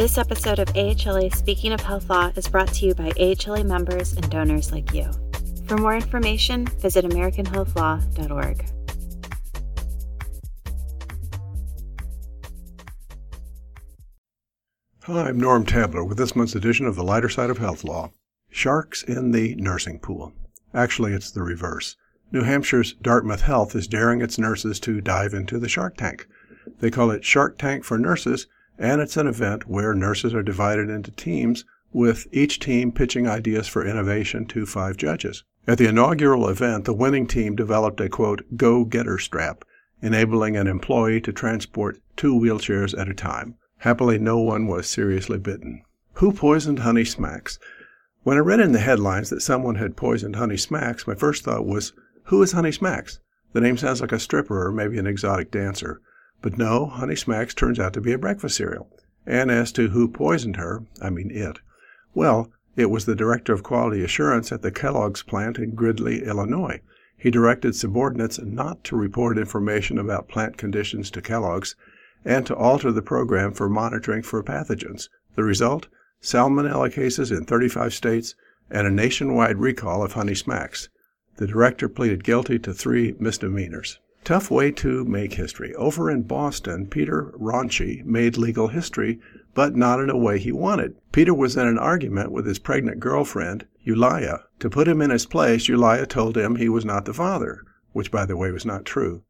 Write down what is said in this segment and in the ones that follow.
This episode of AHLA Speaking of Health Law is brought to you by AHLA members and donors like you. For more information, visit AmericanHealthLaw.org. Hi, I'm Norm Tabler with this month's edition of The Lighter Side of Health Law. Sharks in the nursing pool. Actually, it's the reverse. New Hampshire's Dartmouth Health is daring its nurses to dive into the Shark Tank. They call it Shark Tank for Nurses, and it's an event where nurses are divided into teams, with each team pitching ideas for innovation to five judges. At the inaugural event, the winning team developed a quote, go getter strap, enabling an employee to transport two wheelchairs at a time. Happily, no one was seriously bitten. Who poisoned Honey Smacks? When I read in the headlines that someone had poisoned Honey Smacks, my first thought was, who is Honey Smacks? The name sounds like a stripper or maybe an exotic dancer. But no, Honey Smacks turns out to be a breakfast cereal. And as to who poisoned her, I mean it, well, it was the Director of Quality Assurance at the Kellogg's plant in Gridley, Illinois. He directed subordinates not to report information about plant conditions to Kellogg's and to alter the program for monitoring for pathogens. The result? Salmonella cases in 35 states and a nationwide recall of Honey Smacks. The director pleaded guilty to three misdemeanors. Tough way to make history. Over in Boston, Peter Ronchi made legal history, but not in a way he wanted. Peter was in an argument with his pregnant girlfriend, Eulalia. To put him in his place, Eulalia told him he was not the father, which, by the way, was not true.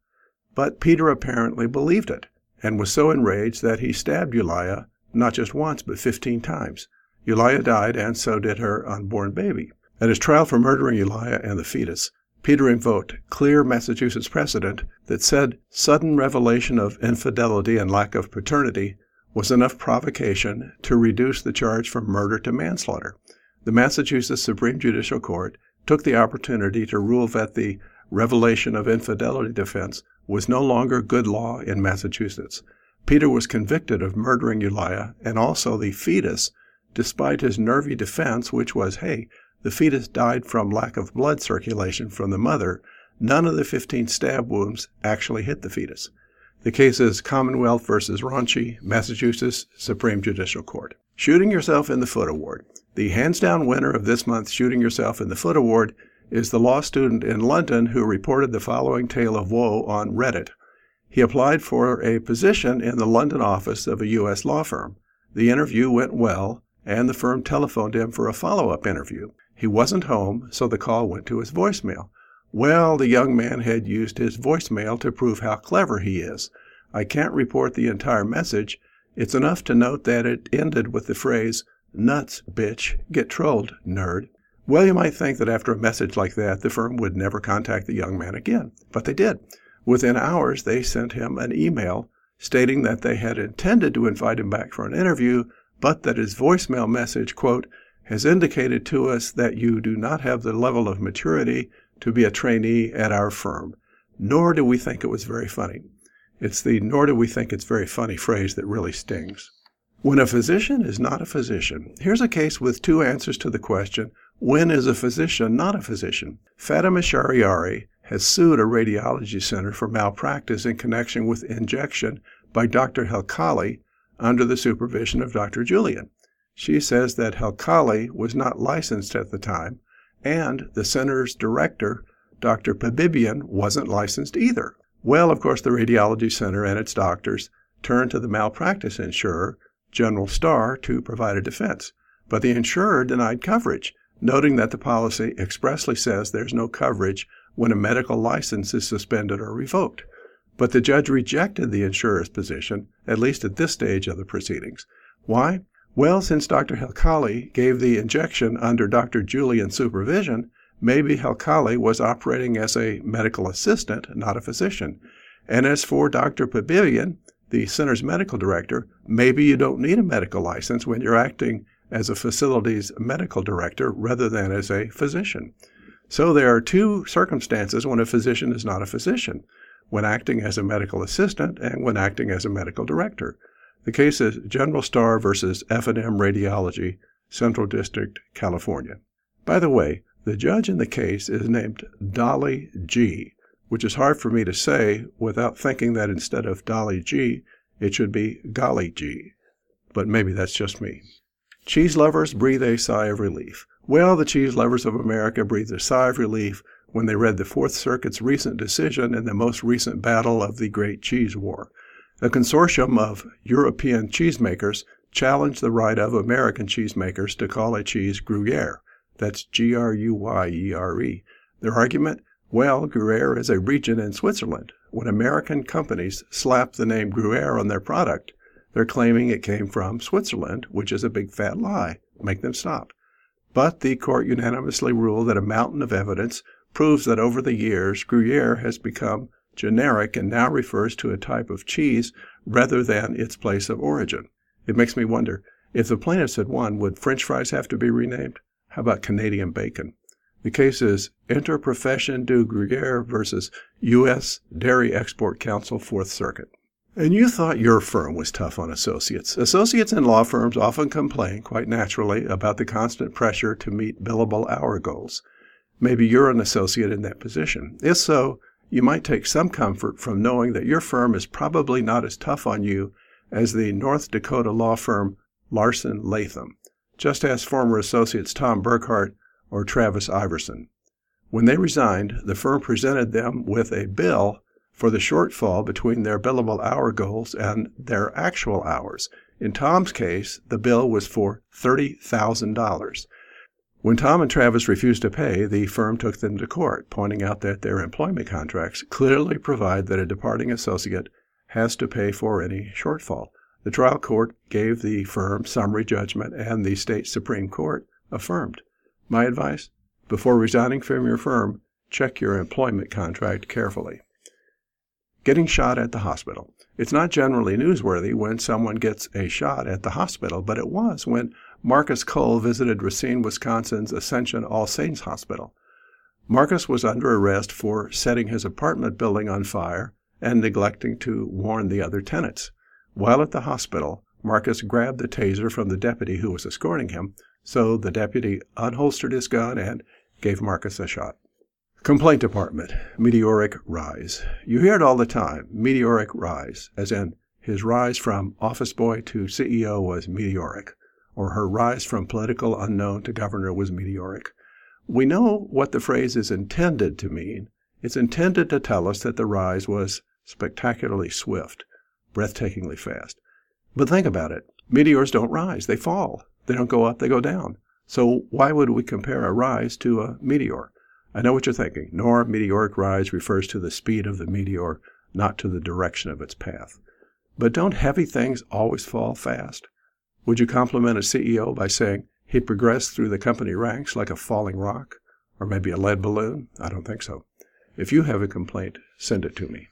But Peter apparently believed it and was so enraged that he stabbed Eulalia not just once, but 15 times. Eulalia died, and so did her unborn baby. At his trial for murdering Eulalia and the fetus, Peter invoked clear Massachusetts precedent that said sudden revelation of infidelity and lack of paternity was enough provocation to reduce the charge from murder to manslaughter. The Massachusetts Supreme Judicial Court took the opportunity to rule that the revelation of infidelity defense was no longer good law in Massachusetts. Peter was convicted of murdering Eulalia and also the fetus, despite his nervy defense, which was, hey, the fetus died from lack of blood circulation from the mother. None of the 15 stab wounds actually hit the fetus. The case is Commonwealth versus Ronchi, Massachusetts Supreme Judicial Court. Shooting Yourself in the Foot Award. The hands down winner of this month's Shooting Yourself in the Foot Award is the law student in London who reported the following tale of woe on Reddit. He applied for a position in the London office of a U.S. law firm. The interview went well, and the firm telephoned him for a follow up interview. He wasn't home, so the call went to his voicemail. Well, the young man had used his voicemail to prove how clever he is. I can't report the entire message. It's enough to note that it ended with the phrase, Nuts, bitch. Get trolled, nerd. Well, you might think that after a message like that, the firm would never contact the young man again. But they did. Within hours, they sent him an email stating that they had intended to invite him back for an interview, but that his voicemail message, quote, has indicated to us that you do not have the level of maturity to be a trainee at our firm, nor do we think it was very funny. It's the nor do we think it's very funny phrase that really stings. When a physician is not a physician, here's a case with two answers to the question when is a physician not a physician? Fatima Shariari has sued a radiology center for malpractice in connection with injection by Dr. Helkali under the supervision of Dr. Julian. She says that Helkali was not licensed at the time, and the center's director, Dr. Pabibian, wasn't licensed either. Well, of course, the radiology center and its doctors turned to the malpractice insurer, General Star, to provide a defense. But the insurer denied coverage, noting that the policy expressly says there's no coverage when a medical license is suspended or revoked. But the judge rejected the insurer's position, at least at this stage of the proceedings. Why? Well, since Dr. Helkali gave the injection under Dr. Julian's supervision, maybe Helkali was operating as a medical assistant, not a physician. And as for Dr. Pabibian, the center's medical director, maybe you don't need a medical license when you're acting as a facility's medical director rather than as a physician. So there are two circumstances when a physician is not a physician when acting as a medical assistant and when acting as a medical director. The case is General Star versus F&M Radiology, Central District, California. By the way, the judge in the case is named Dolly Gee, which is hard for me to say without thinking that instead of Dolly Gee, it should be Golly G. but maybe that's just me. Cheese lovers breathe a sigh of relief. Well, the cheese lovers of America breathed a sigh of relief when they read the Fourth Circuit's recent decision in the most recent battle of the Great Cheese War. A consortium of European cheesemakers challenged the right of American cheesemakers to call a cheese Gruyere. That's G R U Y E R E. Their argument? Well, Gruyere is a region in Switzerland. When American companies slap the name Gruyere on their product, they're claiming it came from Switzerland, which is a big fat lie. Make them stop. But the court unanimously ruled that a mountain of evidence proves that over the years, Gruyere has become generic and now refers to a type of cheese rather than its place of origin. It makes me wonder if the plaintiffs had won, would French fries have to be renamed? How about Canadian bacon? The case is Interprofession du Gruyere versus U.S. Dairy Export Council, Fourth Circuit. And you thought your firm was tough on associates. Associates in law firms often complain, quite naturally, about the constant pressure to meet billable hour goals. Maybe you're an associate in that position. If so, you might take some comfort from knowing that your firm is probably not as tough on you as the North Dakota law firm Larson Latham, just as former associates Tom Burkhart or Travis Iverson. When they resigned, the firm presented them with a bill for the shortfall between their billable hour goals and their actual hours. In Tom's case, the bill was for $30,000. When Tom and Travis refused to pay, the firm took them to court, pointing out that their employment contracts clearly provide that a departing associate has to pay for any shortfall. The trial court gave the firm summary judgment, and the state Supreme Court affirmed. My advice? Before resigning from your firm, check your employment contract carefully. Getting shot at the hospital. It's not generally newsworthy when someone gets a shot at the hospital, but it was when Marcus Cole visited Racine, Wisconsin's Ascension All Saints Hospital. Marcus was under arrest for setting his apartment building on fire and neglecting to warn the other tenants. While at the hospital, Marcus grabbed the taser from the deputy who was escorting him, so the deputy unholstered his gun and gave Marcus a shot. Complaint Department, meteoric rise. You hear it all the time, meteoric rise, as in his rise from office boy to CEO was meteoric or her rise from political unknown to governor was meteoric. We know what the phrase is intended to mean. It's intended to tell us that the rise was spectacularly swift, breathtakingly fast. But think about it meteors don't rise, they fall. They don't go up, they go down. So why would we compare a rise to a meteor? I know what you're thinking. Norm meteoric rise refers to the speed of the meteor, not to the direction of its path. But don't heavy things always fall fast? Would you compliment a CEO by saying he progressed through the company ranks like a falling rock? Or maybe a lead balloon? I don't think so. If you have a complaint, send it to me.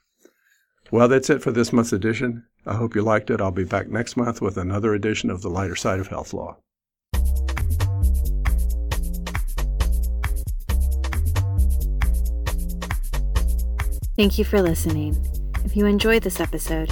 Well, that's it for this month's edition. I hope you liked it. I'll be back next month with another edition of The Lighter Side of Health Law. Thank you for listening. If you enjoyed this episode,